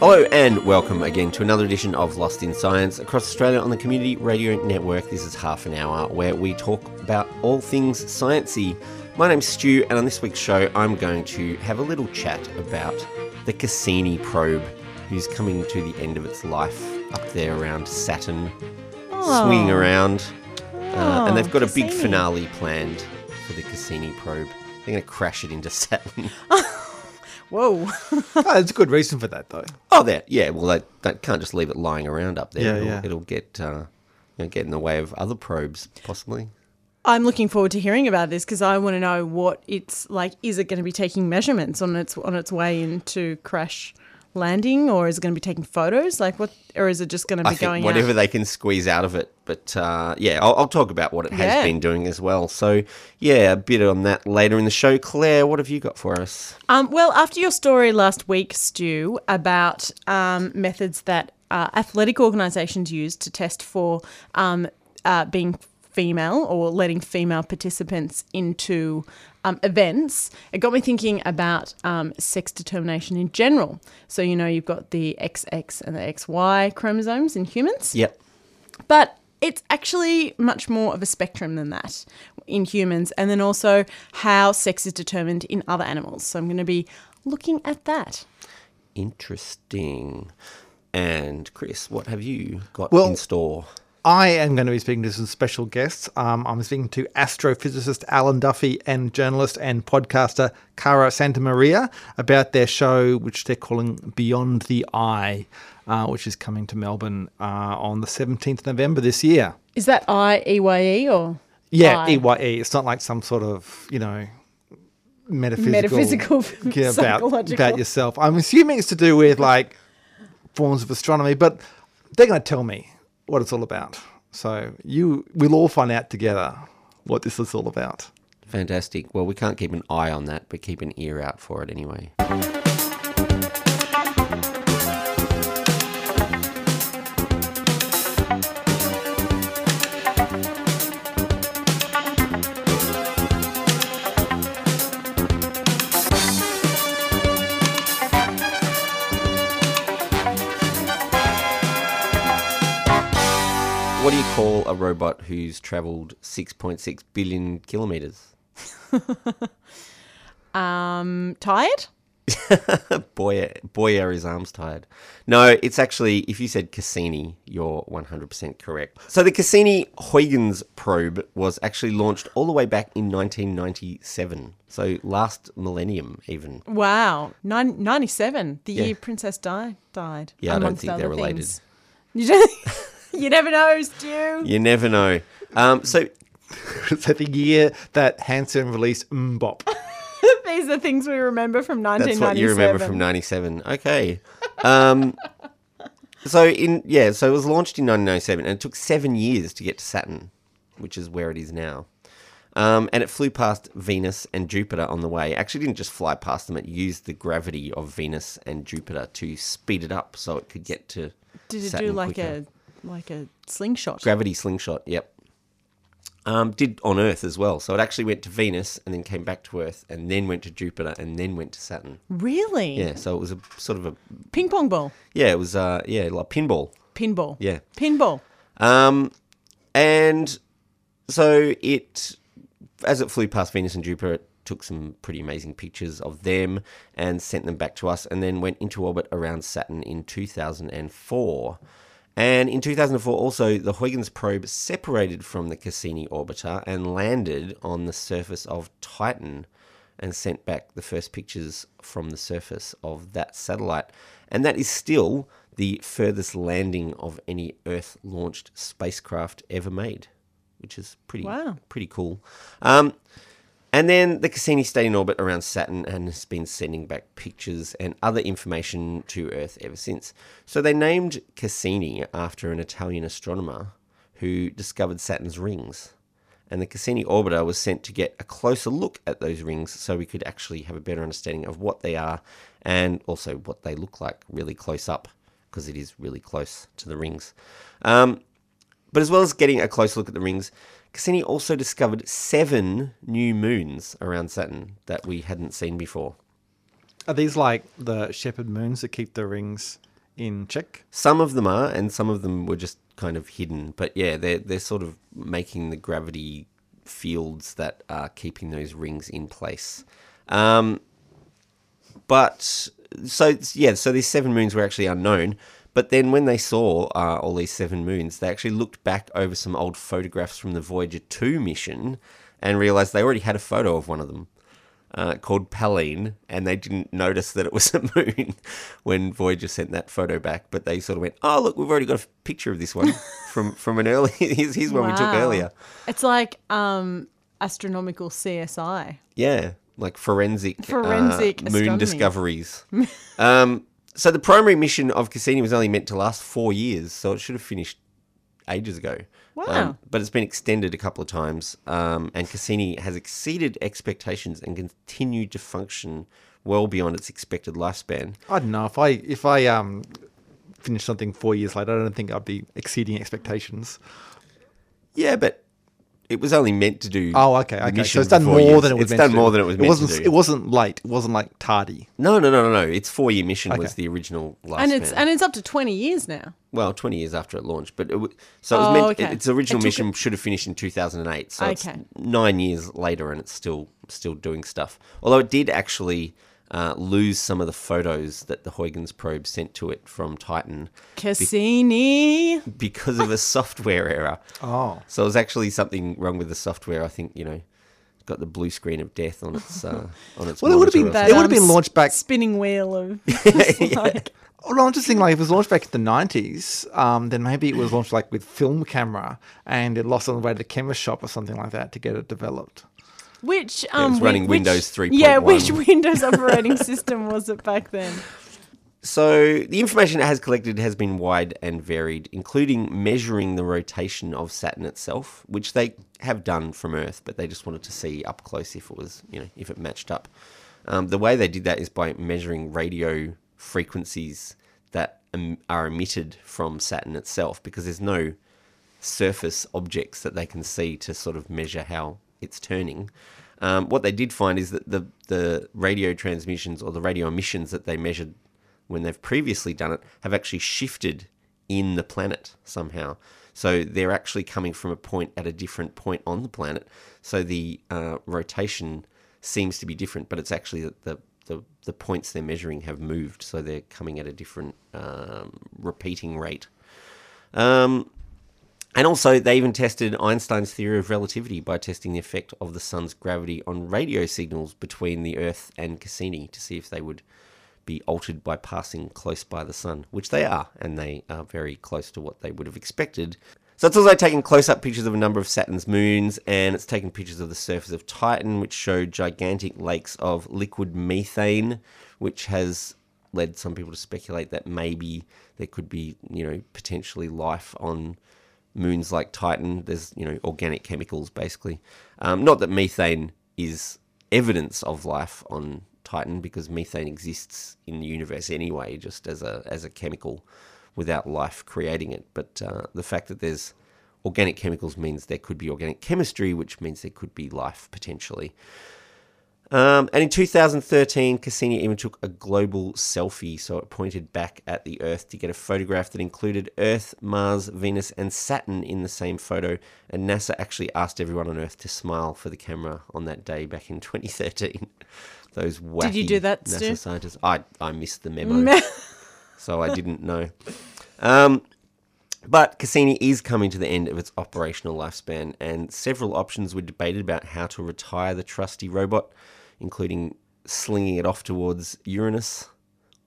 Hello and welcome again to another edition of Lost in Science across Australia on the Community Radio Network. This is half an hour where we talk about all things sciencey. My name's Stu, and on this week's show, I'm going to have a little chat about the Cassini probe, who's coming to the end of its life up there around Saturn, swinging around. Uh, and they've got a big finale planned for the Cassini probe. They're going to crash it into Saturn. Whoa. Oh, there's a good reason for that, though. Oh, there. Yeah. Well, they, they can't just leave it lying around up there. Yeah, it'll, yeah. it'll get uh, you know, get in the way of other probes, possibly. I'm looking forward to hearing about this because I want to know what it's like. Is it going to be taking measurements on its on its way into crash landing, or is it going to be taking photos? Like what, or is it just going to be going whatever out? they can squeeze out of it. But uh, yeah, I'll, I'll talk about what it has Yeah. been doing as well. So yeah, a bit on that later in the show. Claire, what have you got for us? Um, well, after your story last week, Stu, about um, methods that uh, athletic organisations use to test for um, uh, being female or letting female participants into um, events, it got me thinking about um, sex determination in general. So, you know, you've got the XX and the XY chromosomes in humans. Yep. But it's actually much more of a spectrum than that in humans, and then also how sex is determined in other animals. So I'm going to be looking at that. Interesting. And Chris, what have you got Well- in store? I am going to be speaking to some special guests. Um, I'm speaking to astrophysicist Alan Duffy and journalist and podcaster Cara Santa Maria about their show, which they're calling Beyond the Eye, uh, which is coming to Melbourne uh, on the 17th of November this year. Is that I E Y E or Yeah, I? EYE. It's not like some sort of, you know, metaphysical, Metaphysical, yeah, about, psychological. about yourself. I'm assuming it's to do with like forms of astronomy, but they're going to tell me what it's all about. So you, we'll all find out together what this is all about. Fantastic. Well, we can't keep an eye on that, but keep an ear out for it anyway. A robot who's travelled 6.6 billion kilometres? um, tired? boy, boy, are his arms tired. No, it's actually, if you said Cassini, you're 100% correct. So the Cassini-Huygens probe was actually launched all the way back in 1997. So last millennium, even. Wow, Nine, 97, the Yeah. year Princess Di died. Yeah, I don't think they're related. things. You, don't, you never know, Stu. You never know. Um, so so the year that Hanson released MMMBop. These are things we remember from 1997. that's what you remember from 97. Okay. Um, so in yeah, so it was launched in 1997, and it took seven years to get to Saturn, which is where it is now. Um, and it flew past Venus and Jupiter on the way. Actually, didn't just fly past them; it used the gravity of Venus and Jupiter to speed it up, so it could get to. Did it Saturn do like quicker. a like a slingshot? gravity slingshot? Yep. Um, did on Earth as well. So it actually went to Venus and then came back to Earth and then went to Jupiter and then went to Saturn. really? Yeah, so it was a sort of a Ping pong ball, yeah, it was uh yeah like pinball. pinball. Yeah. Pinball. Um, and so it, as it flew past Venus and Jupiter, it took some pretty amazing pictures of them and sent them back to us, and then went into orbit around Saturn in 2004. And in 2004, also, the Huygens probe separated from the Cassini orbiter and landed on the surface of Titan and sent back the first pictures from the surface of that satellite. And that is still the furthest landing of any Earth launched spacecraft ever made, which is pretty, Wow. pretty cool. Um, and then the Cassini stayed in orbit around Saturn and has been sending back pictures and other information to Earth ever since. So they named Cassini after an Italian astronomer who discovered Saturn's rings. And the Cassini orbiter was sent to get a closer look at those rings so we could actually have a better understanding of what they are and also what they look like really close up because it is really close to the rings. Um, but as well as getting a close look at the rings, Cassini also discovered seven new moons around Saturn that we hadn't seen before. Are these like the shepherd moons that keep the rings in check? Some of them are, and some of them were just kind of hidden. But yeah, they're they're sort of making the gravity fields that are keeping those rings in place. Um, but so yeah, so these seven moons were actually unknown. But then when they saw uh, all these seven moons, they actually looked back over some old photographs from the Voyager 2 mission and realized they already had a photo of one of them uh, called Pallene, and they didn't notice that it was a moon when Voyager sent that photo back. But they sort of went, "Oh, look, we've already got a picture of this one from from an early. here's, here's one we took earlier." It's like um, astronomical CSI. Yeah, like forensic, Forensic uh, moon discoveries. um, so the primary mission of Cassini was only meant to last four years, so it should have finished ages ago. Um, Wow. but it's been extended a couple of times, um, and Cassini has exceeded expectations and continued to function well beyond its expected lifespan. I don't know if I if I um finish something four years later, I don't think I'd be exceeding expectations. Yeah, but it was only meant to do. Oh, okay, okay. So it's done more years. than it was It's done to. more than it was It meant wasn't. to do. It wasn't late. It wasn't like tardy. No, no, no, no, no. Its four-year mission was the original lifespan. And it's and it's up to 20 years now. well, 20 years after it launched, but it, w- so it was Oh, meant. okay. Its original It took mission should have finished in 2008. So it's Okay. nine years later, and it's still still doing stuff. Although it did actually uh, lose some of the photos that the Huygens probe sent to it from Titan Cassini. because of a software error. Oh, So it was actually something wrong with the software. I think you know, got the blue screen of death on its uh, on its. Well, it would have been That- It would have been launched back- Spinning wheel of. like, well, I'm just thinking like if it was launched back in the nineties, um, then maybe it was launched like with film camera and it lost on the way to the chemist shop or something like that to get it developed. Which um was running which- Windows Yeah, which Windows operating system was it back then? So the information it has collected has been wide and varied, including measuring the rotation of Saturn itself, which they have done from Earth, but they just wanted to see up close if it was, you know, if it matched up. Um, the way they did that is by measuring radio frequencies that em- are emitted from Saturn itself, because there's no surface objects that they can see to sort of measure how it's turning. Um, what they did find is that the the radio transmissions or the radio emissions that they measured when they've previously done it have actually shifted in the planet somehow. So they're actually coming from a point at a different point on the planet. So the uh, rotation seems to be different, but it's actually that the, the the points they're measuring have moved, so they're coming at a different um, repeating rate. Um, and also, they even tested Einstein's theory of relativity by testing the effect of the sun's gravity on radio signals between the Earth and Cassini to see if they would be altered by passing close by the sun, which they are, and they are very close to what they would have expected. So it's also taken close-up pictures of a number of Saturn's moons, and it's taken pictures of the surface of Titan, which showed gigantic lakes of liquid methane, which has led some people to speculate that maybe there could be, you know, potentially life on moons like Titan. There's, you know, organic chemicals basically. Um, not that methane is evidence of life on Titan, because methane exists in the universe anyway, just as a as a chemical, without life creating it. But uh, the fact that there's organic chemicals means there could be organic chemistry, which means there could be life potentially. Um, and in 2013, Cassini even took a global selfie, so it pointed back at the Earth to get a photograph that included Earth, Mars, Venus, and Saturn in the same photo. And NASA actually asked everyone on Earth to smile for the camera on that day back in 2013. Those wacky Did you do that, NASA Stu? scientists. I I missed the memo, so I didn't know. Um, but Cassini is coming to the end of its operational lifespan, and several options were debated about how to retire the trusty robot, including slinging it off towards Uranus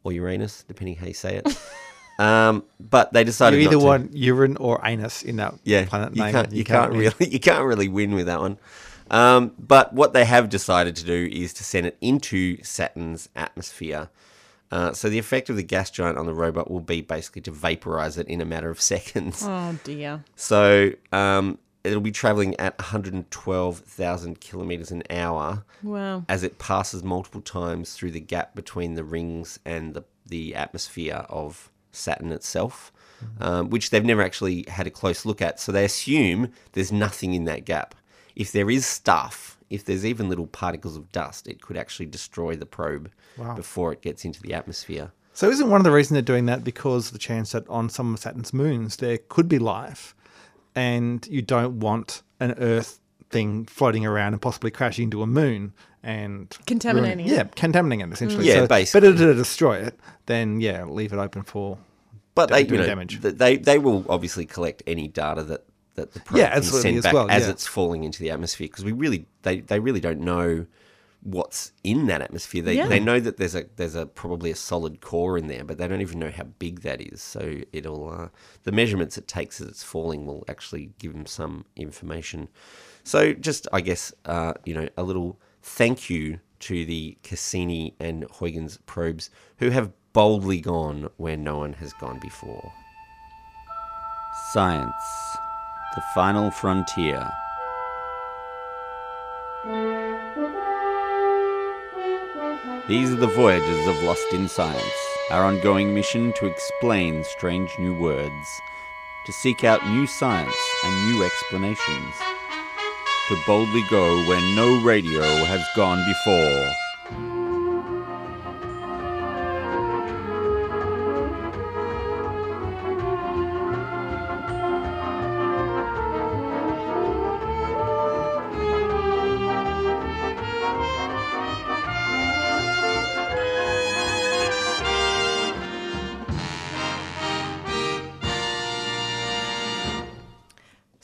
or Uranus, depending how you say it. um, but they You decided either not to. want urine or anus in that yeah, planet you name. can't, you, can't, really you can't really win with that one. Um, but what they have decided to do is to send it into Saturn's atmosphere. Uh, so the effect of the gas giant on the robot will be basically to vaporize it in a matter of seconds. Oh dear. So um, it'll be traveling at 112,000 kilometers an hour Wow. as it passes multiple times through the gap between the rings and the, the atmosphere of Saturn itself, um, which they've never actually had a close look at. So they assume there's nothing in that gap. If there is stuff, if there's even little particles of dust, it could actually destroy the probe Wow. before it gets into the atmosphere. So isn't one of the reasons they're doing that because the chance that on some of Saturn's moons there could be life, and you don't want an Earth thing floating around and possibly crashing into a moon and Contaminating ruining- it. Yeah, contaminating it essentially. Mm. Yeah, so basically. better to destroy it than yeah leave it open for But they, you doing know, damage. they they will obviously collect any data that that the probe Yeah, can absolutely send as back well, as it's falling into the atmosphere because we really they, they really don't know what's in that atmosphere. They Yeah. they know that there's a there's a probably a solid core in there, but they don't even know how big that is. So it'll uh, the measurements it takes as it's falling will actually give them some information. So just I guess uh, you know a little thank you to the Cassini and Huygens probes who have boldly gone where no one has gone before. Science, the final frontier. These are the voyages of Lost in Science, our ongoing mission to explain strange new words, to seek out new science and new explanations, to boldly go where no radio has gone before.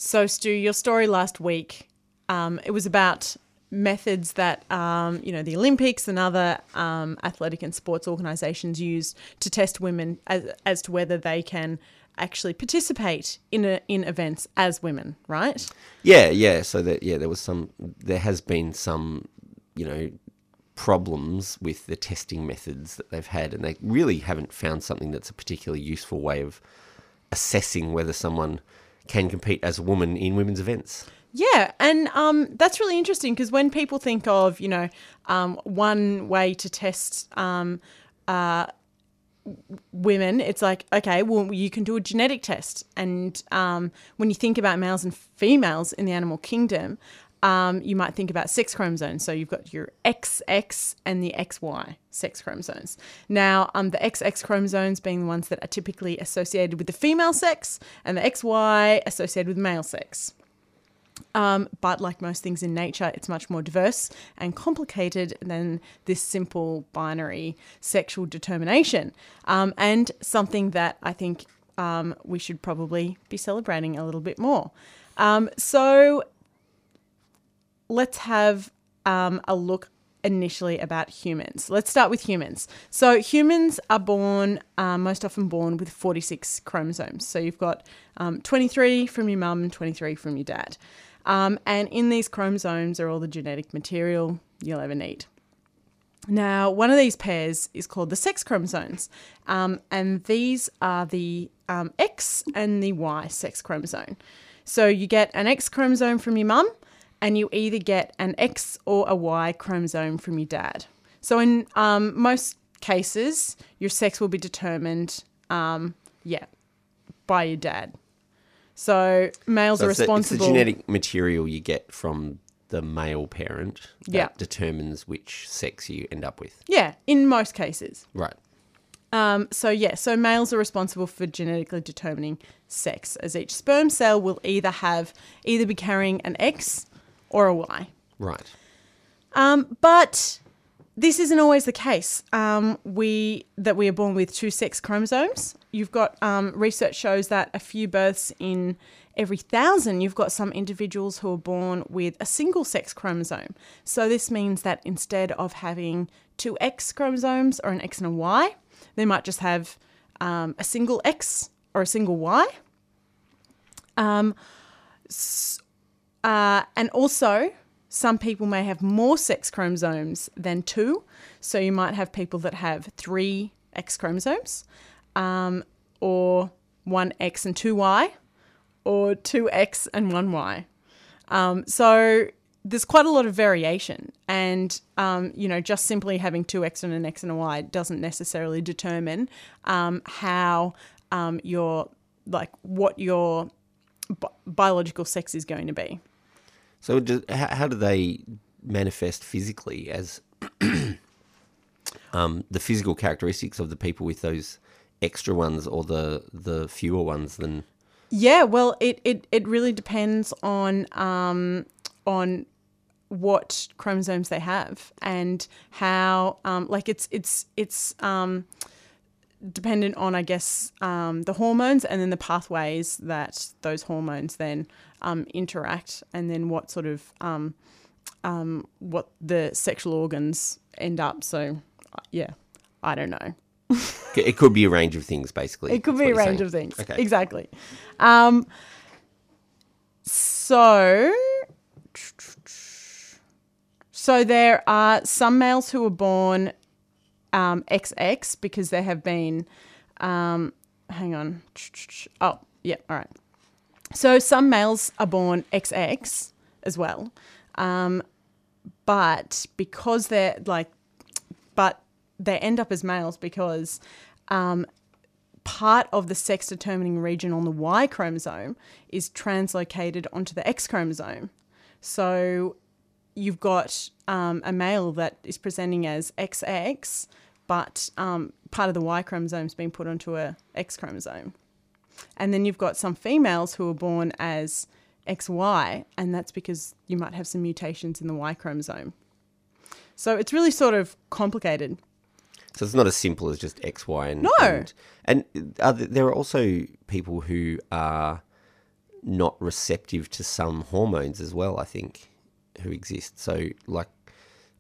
So, Stu, your story last week, um, it was about methods that um, you know the Olympics and other um, athletic and sports organisations use to test women as, as to whether they can actually participate in a, in events as women, right? Yeah, yeah. So that yeah, there was some. There has been some, you know, problems with the testing methods that they've had, and they really haven't found something that's a particularly useful way of assessing whether someone can compete as a woman in women's events. Yeah, and um, that's really interesting because when people think of, you know, um, one way to test um, uh, women, it's like, okay, well, you can do a genetic test. And um, when you think about males and females in the animal kingdom, um, you might think about sex chromosomes. So you've got your XX and the XY sex chromosomes. Now, um, the XX chromosomes being the ones that are typically associated with the female sex, and the XY associated with male sex. Um, but like most things in nature, it's much more diverse and complicated than this simple binary sexual determination. Um, and something that I think um, we should probably be celebrating a little bit more. Um, so let's have um, a look initially about humans. Let's start with humans. So humans are born, um, most often born with 46 chromosomes. So you've got um, 23 from your mum and 23 from your dad. Um, and in these chromosomes are all the genetic material you'll ever need. Now, one of these pairs is called the sex chromosomes, um, and these are the um, X and the Y sex chromosome. So you get an X chromosome from your mum, and you either get an X or a Y chromosome from your dad. So in um, most cases, your sex will be determined, um, yeah, by your dad. So males So are it's, the, it's the genetic material you get from the male parent that Yeah. determines which sex you end up with. yeah, in most cases. Right. Um, so yeah, so males are responsible for genetically determining sex, as each sperm cell will either have either be carrying an X or a Y. Right. Um, but this isn't always the case. Um, we that we are born with two sex chromosomes. You've got um, research shows that a few births in every thousand, you've got some individuals who are born with a single sex chromosome. So this means that instead of having two X chromosomes or an X and a Y, they might just have um, a single X or a single Y. Um, uh, and also, some people may have more sex chromosomes than two. So you might have people that have three X chromosomes, um, or one X and two Y, or two X and one Y. Um, so there's quite a lot of variation, and um, you know, just simply having two X and an X and a Y doesn't necessarily determine um, how um, your like what your bi- biological sex is going to be. So do, how, how do they manifest physically as um, the physical characteristics of the people with those extra ones or the the fewer ones than? Yeah, well, it, it, it really depends on um, on what chromosomes they have and how um, like it's it's it's um, dependent on I guess um, the hormones and then the pathways that those hormones then um, interact and then what sort of um, um, what the sexual organs end up. So uh, yeah, I don't know. it could be a range of things basically. It could be a range saying. of things. Okay. Exactly. Um, so, so there are some males who are born um, XX because there have been, um, hang on. Oh, yeah, all right. So some males are born XX as well. Um, but because they're like, but they end up as males because um, part of the sex determining region on the Y chromosome is translocated onto the X chromosome. So you've got um, a male that is presenting as XX, but um, part of the Y chromosome is being put onto a X chromosome. And then you've got some females who are born as XY, and that's because you might have some mutations in the Y chromosome. So it's really sort of complicated. So it's not as simple as just X, Y, and No. And, and are th- there are also people who are not receptive to some hormones as well. I think who exist. So like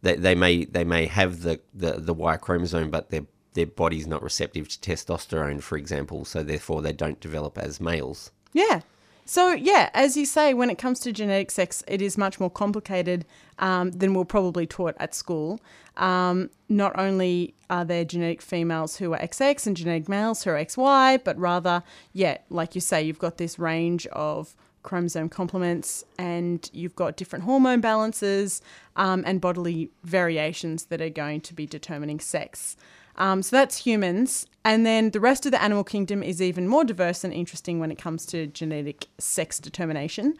they, they may they may have the, the, the Y chromosome, but their their body's not receptive to testosterone, for example. So therefore they don't develop as males. Yeah. So, yeah, as you say, when it comes to genetic sex, it is much more complicated um, than we're probably taught at school. Um, not only are there genetic females who are XX and genetic males who are XY, but rather, yeah, like you say, you've got this range of chromosome complements and you've got different hormone balances um, and bodily variations that are going to be determining sex. Um, so that's humans. And then the rest of the animal kingdom is even more diverse and interesting when it comes to genetic sex determination.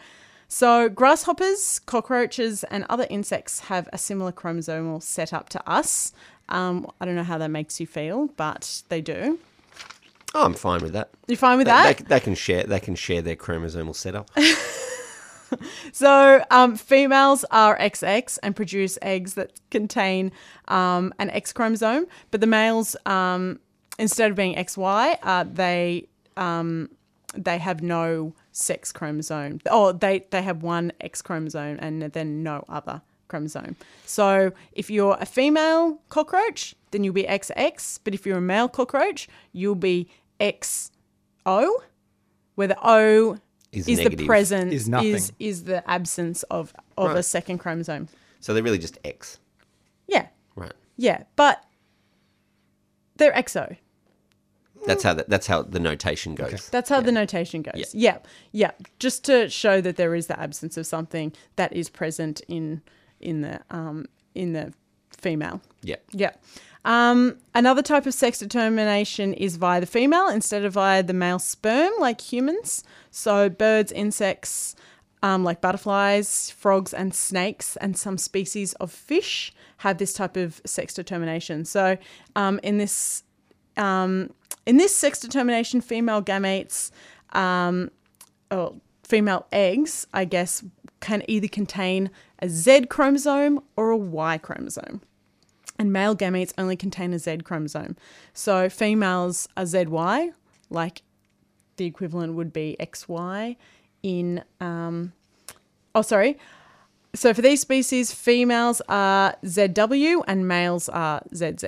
So, grasshoppers, cockroaches, and other insects have a similar chromosomal setup to us. Um, I don't know how that makes you feel, but they do. Oh, I'm fine with that. You're fine with They, that? they, they can share they can share their chromosomal setup. So, um, females are XX and produce eggs that contain um, an X chromosome, but the males, um, instead of being XY, uh, they um, they have no sex chromosome. Oh, they they have one X chromosome and then no other chromosome. So, if you're a female cockroach, then you'll be XX, but if you're a male cockroach, you'll be XO, where the O Is is the negative. presence Is nothing. is is the absence of of a second chromosome. So they're really just X, Yeah, right? yeah, but they're exo. That's how that, that's how the notation goes. That's how the notation goes. Yeah. Yeah. yeah, Just to show that there is the absence of something that is present in in the um in the female. Yeah. Yeah. Um, another type of sex determination is via the female instead of via the male sperm, like humans. So, birds, insects, um, like butterflies, frogs, and snakes, and some species of fish have this type of sex determination. So, um, in this um, in this sex determination, female gametes, um, or female eggs, I guess, can either contain a Z chromosome or a Y chromosome. And male gametes only contain a Z chromosome. So females are ZY, like the equivalent would be XY in, um, oh, sorry. So for these species, females are ZW and males are ZZ.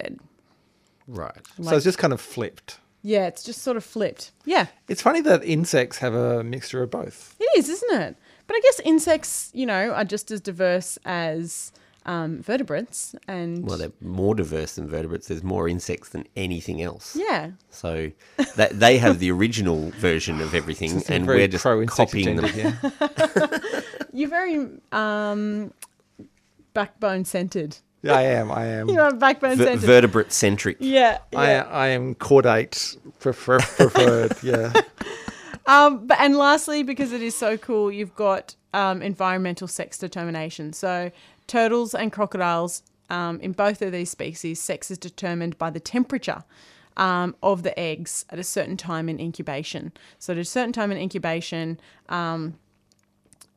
Right. so it's just kind of flipped. Yeah, it's just sort of flipped. Yeah, It's funny that insects have a mixture of both. it is, isn't it? But I guess insects, you know, are just as diverse as um, vertebrates. And Well, they're more diverse than vertebrates. There's more insects than anything else. yeah, So that they have the original version of everything, and we're just pro-insect copying them. agenda here. you're very um, backbone centered. Yeah, I am. I am. You are backbone Ver- centered. vertebrate centric. yeah, I, yeah. I am chordate prefer, preferred. yeah. Um, but and lastly, because it is so cool, you've got um, environmental sex determination. So turtles and crocodiles um, in both of these species, sex is determined by the temperature um, of the eggs at a certain time in incubation. So, at a certain time in incubation, um,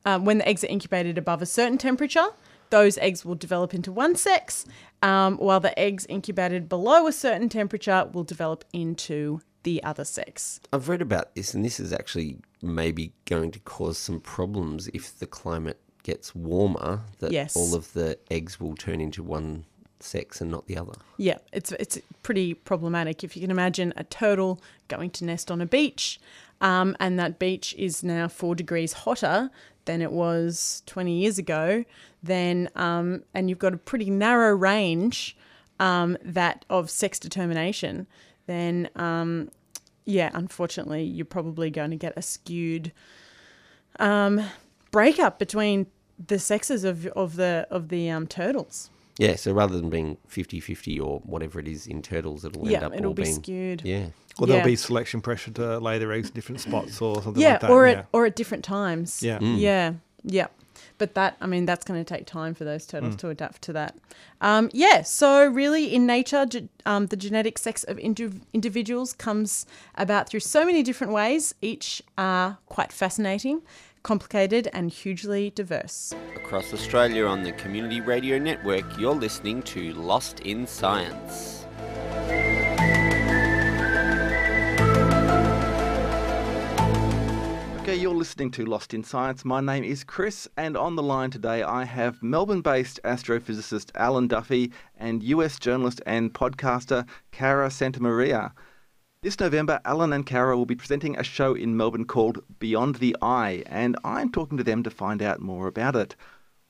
uh, when the eggs are incubated above a certain temperature, those eggs will develop into one sex, um, while the eggs incubated below a certain temperature will develop into the other sex. I've read about this, and this is actually maybe going to cause some problems if the climate gets warmer. That Yes. all of the eggs will turn into one sex and not the other. Yeah, it's it's pretty problematic. If you can imagine a turtle going to nest on a beach, um, and that beach is now four degrees hotter than it was 20 years ago, then um, and you've got a pretty narrow range um, that of sex determination, then um, yeah, unfortunately, you're probably going to get a skewed um, breakup between the sexes of of the of the um, turtles. Yeah, so rather than being 50-50 or whatever it is in turtles, it'll end Yeah, up it'll all be being skewed. Yeah. Or there'll be selection pressure to lay their eggs in different spots or something yeah, like that. or yeah. at or at different times. Yeah. yeah, yeah. But that, I mean, that's going to take time for those turtles to adapt to that. Um, yeah. So really, in nature, ge- um, the genetic sex of indiv- individuals comes about through so many different ways. Each are quite fascinating, complicated, and hugely diverse. Across Australia on the Community Radio Network, you're listening to Lost in Science. Okay, you're listening to Lost in Science. My name is Chris, and on the line today I have Melbourne based astrophysicist Alan Duffy and US journalist and podcaster Cara Santa Maria. This November, Alan and Cara will be presenting a show in Melbourne called Beyond the Eye, and I'm talking to them to find out more about it.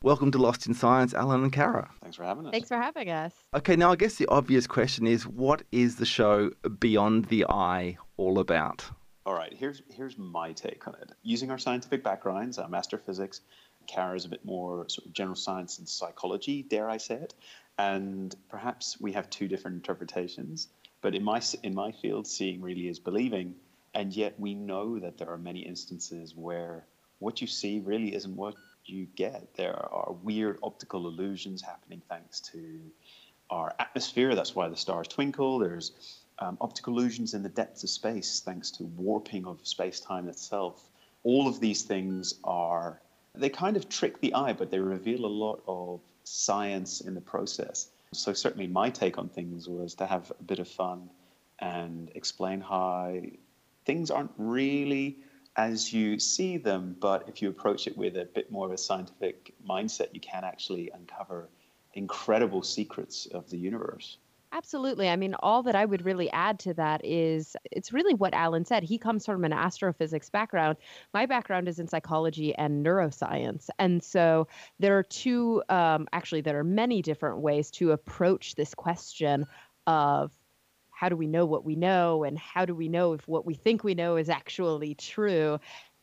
Welcome to Lost in Science, Alan and Cara. Thanks for having us. Thanks for having us. Okay, now I guess the obvious question is what is the show Beyond the Eye all about? All right, here's here's my take on it. Using our scientific backgrounds, I'm physics, Cara is a bit more sort of general science and psychology, dare I say it, and perhaps we have two different interpretations. But in my in my field, seeing really is believing, and yet we know that there are many instances where what you see really isn't what you get. There are weird optical illusions happening thanks to our atmosphere. That's why the stars twinkle. There's um, optical illusions in the depths of space thanks to warping of space time itself. All of these things are, they kind of trick the eye, but they reveal a lot of science in the process. So, certainly, my take on things was to have a bit of fun and explain how things aren't really as you see them, but if you approach it with a bit more of a scientific mindset, you can actually uncover incredible secrets of the universe. Absolutely. I mean, all that I would really add to that is it's really what Alan said. He comes from an astrophysics background. My background is in psychology and neuroscience. And so there are two, um, actually, there are many different ways to approach this question of how do we know what we know and how do we know if what we think we know is actually true.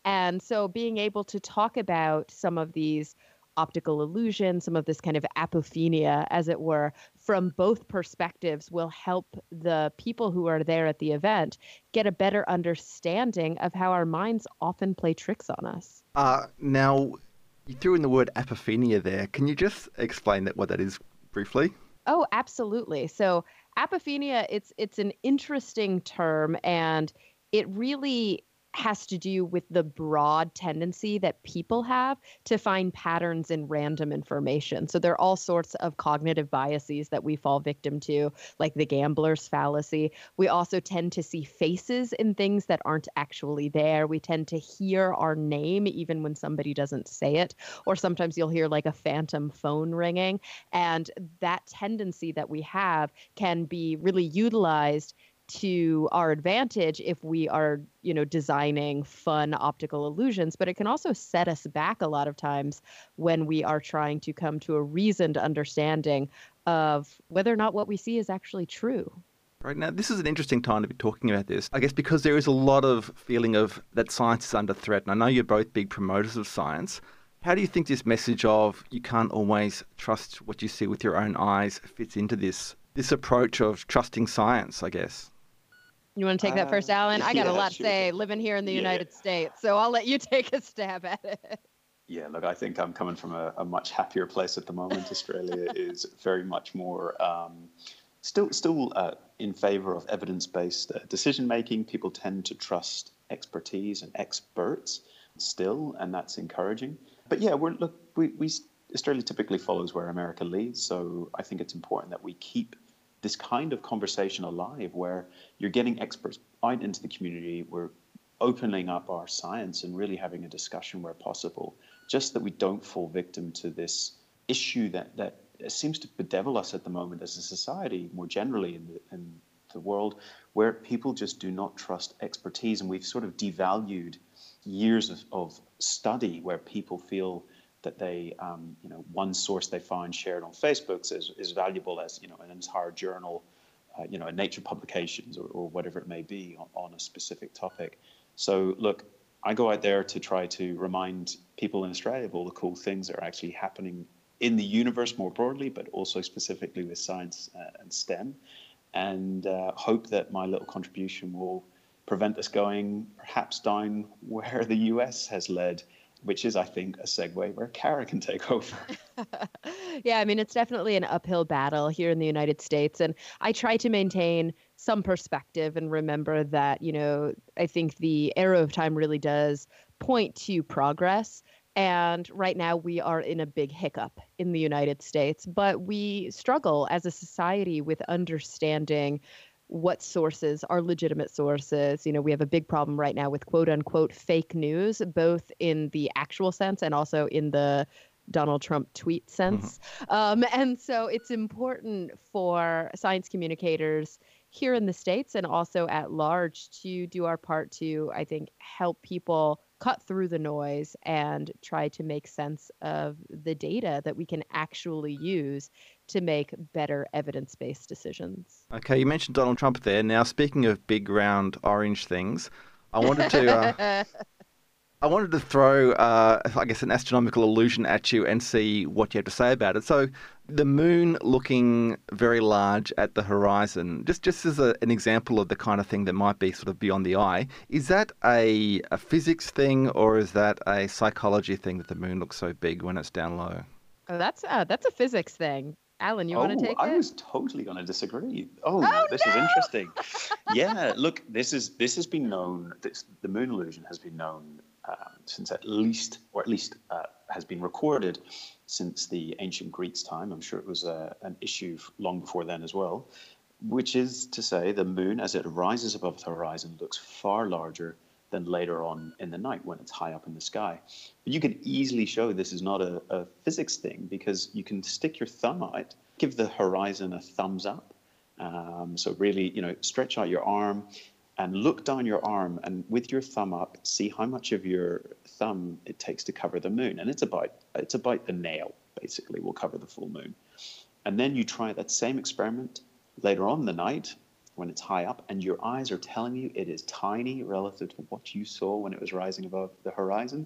And so being able to talk about some of these optical illusion, some of this kind of apophenia, as it were, from both perspectives will help the people who are there at the event get a better understanding of how our minds often play tricks on us. Uh, now, you threw in the word apophenia there. Can you just explain that what that is briefly? Oh, absolutely. So apophenia, it's it's an interesting term and it really has to do with the broad tendency that people have to find patterns in random information. So there are all sorts of cognitive biases that we fall victim to, like the gambler's fallacy. We also tend to see faces in things that aren't actually there. We tend to hear our name even when somebody doesn't say it, or sometimes you'll hear like a phantom phone ringing. And that tendency that we have can be really utilized to our advantage if we are you know designing fun optical illusions but it can also set us back a lot of times when we are trying to come to a reasoned understanding of whether or not what we see is actually true Right now, this is an interesting time to be talking about this. I guess because there is a lot of feeling of that science is under threat, and I know you're both big promoters of science. How do you think this message of you can't always trust what you see with your own eyes fits into this this approach of trusting science? I guess. You want to take that Uh, first alan i got a yeah, lot to sure. say living here in the Yeah. united states so i'll let you take a stab at it Yeah, look, I think I'm coming from a, a much happier place at the moment. Australia is very much more um, still still uh, in favor of evidence-based uh, decision making. People tend to trust expertise and experts still, and that's encouraging. But yeah, we're look we, we Australia typically follows where America leads, so I think it's important that we keep this kind of conversation alive, where you're getting experts out into the community. We're opening up our science and really having a discussion where possible, just that we don't fall victim to this issue that that seems to bedevil us at the moment as a society, more generally in the, in the world, where people just do not trust expertise, and we've sort of devalued years of, of study where people feel that they, um, you know, one source they find shared on Facebook is, is valuable as, you know, an entire journal, uh, you know, a Nature publications or, or whatever it may be on, on a specific topic. So, look, I go out there to try to remind people in Australia of all the cool things that are actually happening in the universe more broadly, but also specifically with science uh, and STEM, and uh, hope that my little contribution will prevent us going perhaps down where the US has led which is, I think, a segue where Cara can take over. yeah, I mean, it's definitely an uphill battle here in the United States. And I try to maintain some perspective and remember that, you know, I think the arrow of time really does point to progress. And right now, we are in a big hiccup in the United States, but we struggle as a society with understanding what sources are legitimate sources. You know, we have a big problem right now with quote unquote fake news, both in the actual sense and also in the Donald Trump tweet sense. Mm-hmm. Um, and so it's important for science communicators here in the States and also at large to do our part to, I think, help people cut through the noise and try to make sense of the data that we can actually use to make better evidence based decisions. Okay, you mentioned Donald Trump there. Now, speaking of big, round, orange things, I wanted to. Uh, I wanted to throw, uh, I guess, an astronomical illusion at you and see what you have to say about it. So, the moon looking very large at the horizon, just just as a, an example of the kind of thing that might be sort of beyond the eye, is that a, a physics thing or is that a psychology thing that the moon looks so big when it's down low? Oh, that's uh, that's a physics thing. Alan, you oh, want to take I it? I was totally going to disagree. Oh, oh this no! is interesting. yeah, look, this is this has been known. This, the moon illusion has been known um, since at least, or at least uh, has been recorded since the ancient Greeks' time. I'm sure it was uh, an issue long before then as well, which is to say the moon, as it rises above the horizon, looks far larger than later on in the night when it's high up in the sky. But you can easily show this is not a, a physics thing because you can stick your thumb out, give the horizon a thumbs up. Um, so really, you know, stretch out your arm and look down your arm and with your thumb up, see how much of your thumb it takes to cover the moon. And it's about it's about the nail, basically, will cover the full moon. And then you try that same experiment later on in the night when it's high up, and your eyes are telling you it is tiny relative to what you saw when it was rising above the horizon.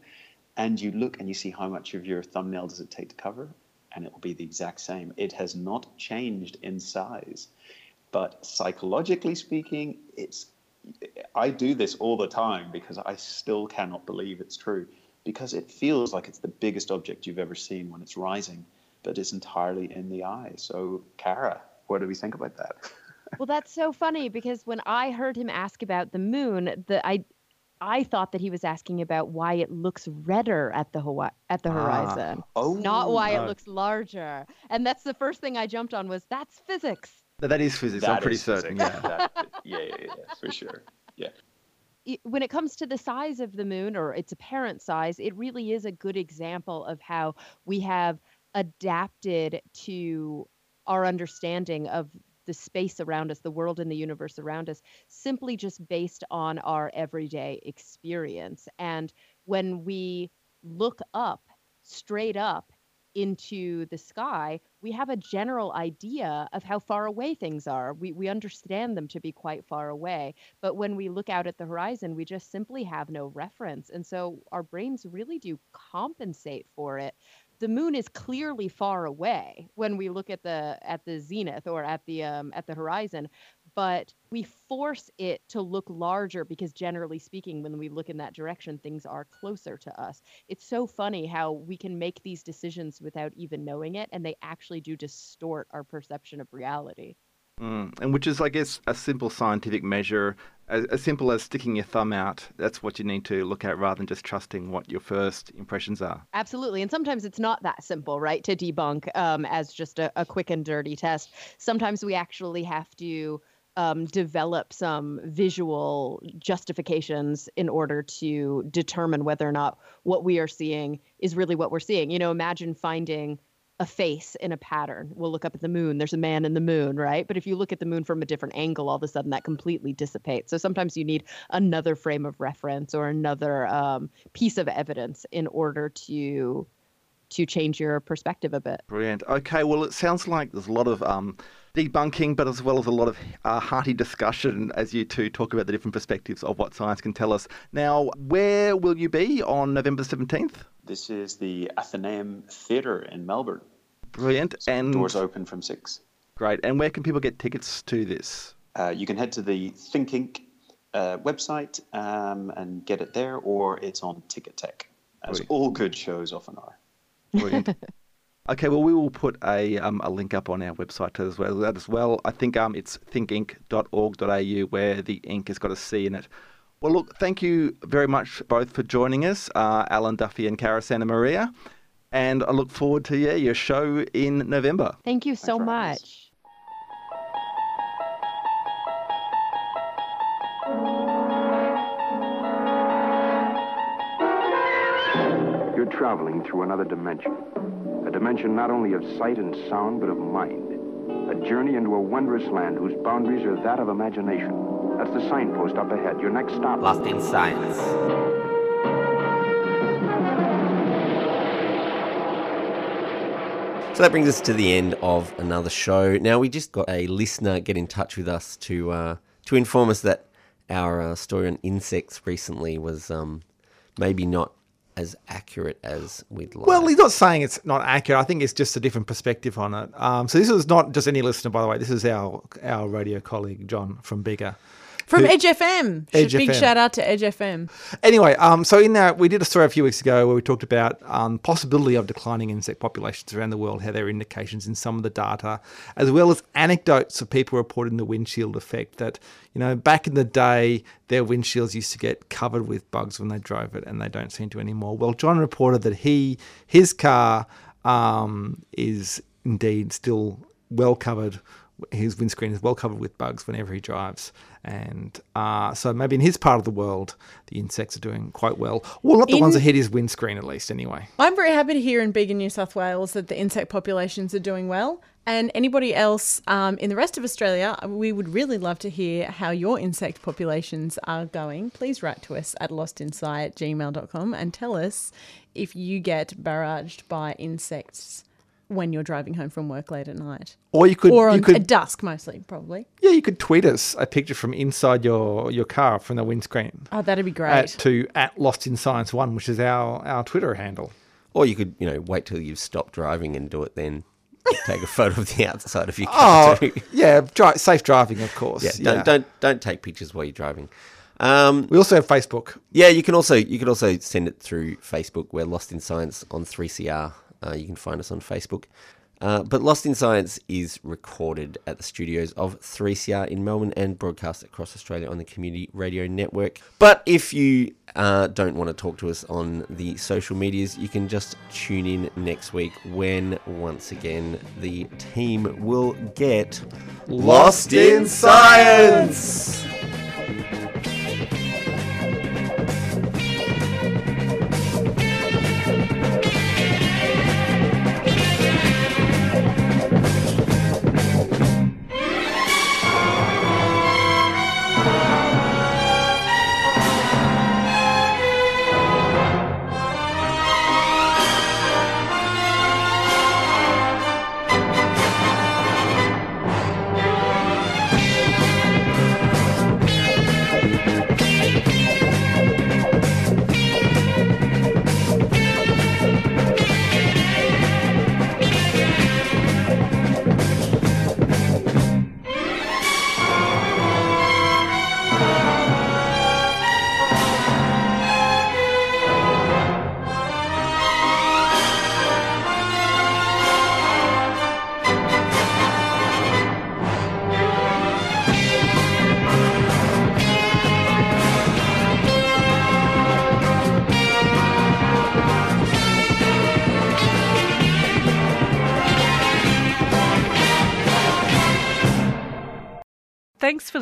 And you look and you see how much of your thumbnail does it take to cover, and it will be the exact same. It has not changed in size. But psychologically speaking, it's I do this all the time because I still cannot believe it's true because it feels like it's the biggest object you've ever seen when it's rising, but it's entirely in the eye. So, Cara, what do we think about that? well, that's so funny because when I heard him ask about the moon, the I I thought that he was asking about why it looks redder at the Hawaii, at the ah. horizon, ah. oh, not why no. it looks larger. And that's the first thing I jumped on was that's physics. That is physics. That I'm pretty certain. Yeah. that, yeah, yeah, yeah, for sure. Yeah. When it comes to the size of the moon or its apparent size, it really is a good example of how we have adapted to our understanding of the space around us, the world and the universe around us, simply just based on our everyday experience. And when we look up, straight up, into the sky, we have a general idea of how far away things are. We, we understand them to be quite far away. But when we look out at the horizon, we just simply have no reference. And so our brains really do compensate for it. The moon is clearly far away when we look at the at the zenith or at the um, at the horizon, but we force it to look larger because generally speaking when we look in that direction things are closer to us it's so funny how we can make these decisions without even knowing it and they actually do distort our perception of reality Mm. And which is, I guess, a simple scientific measure, as, as simple as sticking your thumb out. That's what you need to look at rather than just trusting what your first impressions are. Absolutely. And sometimes it's not that simple, right, to debunk um, as just a, a quick and dirty test. Sometimes we actually have to um, develop some visual justifications in order to determine whether or not what we are seeing is really what we're seeing. You know, imagine finding a face in a pattern. We'll look up at the moon. There's a man in the moon, right? But if you look at the moon from a different angle, all of a sudden that completely dissipates. So sometimes you need another frame of reference or another um, piece of evidence in order to to change your perspective a bit. Brilliant. Okay, well, it sounds like there's a lot of um, debunking, but as well as a lot of uh, hearty discussion as you two talk about the different perspectives of what science can tell us. Now, where will you be on November 17th? This is the Athenaeum Theatre in Melbourne. Brilliant. And Doors open from six. great. And where can people get tickets to this? Uh, you can head to the Think Inc. Uh, website um, and get it there, or it's on Ticketek, as Brilliant. all good shows often are. Brilliant. okay, well, we will put a, um, a link up on our website as well. That as well. I think um, it's thinkinc.org.au where the ink has got a C in it. Well, look, thank you very much both for joining us, uh, Alan Duffy and Cara Santa Maria. And I look forward to yeah, your show in November. Thank you so for us. much. You're traveling through another dimension. A dimension not only of sight and sound, but of mind. A journey into a wondrous land whose boundaries are that of imagination. That's the signpost up ahead. Your next stop. Lost in Science. So that brings us to the end of another show. Now we just got a listener get in touch with us to uh, to inform us that our uh, story on insects recently was um, maybe not as accurate as we'd like. Well, he's not saying it's not accurate. I think it's just a different perspective on it. Um, so this is not just any listener, by the way. This is our our radio colleague John from Bigger. From Edge FM. Edge Big FM. shout out to Edge FM. Anyway, um, so in that we did a story a few weeks ago where we talked about um, possibility of declining insect populations around the world, how there are indications in some of the data, as well as anecdotes of people reporting the windshield effect. That you know, back in the day, their windshields used to get covered with bugs when they drove it, and they don't seem to anymore. Well, John reported that he his car um, is indeed still well covered. His windscreen is well covered with bugs whenever he drives, and uh, so maybe in his part of the world, the insects are doing quite well. Well, not the ones that hit his windscreen, at least, anyway. I'm very happy to hear in in New South Wales that the insect populations are doing well. And anybody else um, in the rest of Australia, we would really love to hear how your insect populations are going. Please write to us at lostinsci at gmail.com and tell us if you get barraged by insects when you're driving home from work late at night. Or you could, or you on, could at dusk, mostly, probably. yeah, you could tweet us a picture from inside your, your car from the windscreen Oh, that'd be great. at to at Lost in Science One, which is our our Twitter handle. or you could, you know, wait till you've stopped driving and do it then. Take a photo of the outside of your car. Oh, too. yeah, dri- safe driving, of course. yeah, Yeah, don't, don't don't take pictures while you're driving. Um, We also have Facebook. Yeah, you can also you can also send it through Facebook. We're Lost in Science on 3CR. Uh, you can find us on Facebook. Uh, but Lost in Science is recorded at the studios of 3CR in Melbourne and broadcast across Australia on the Community Radio Network. But if you uh, don't want to talk to us on the social medias, you can just tune in next week when once again the team will get Lost in Science.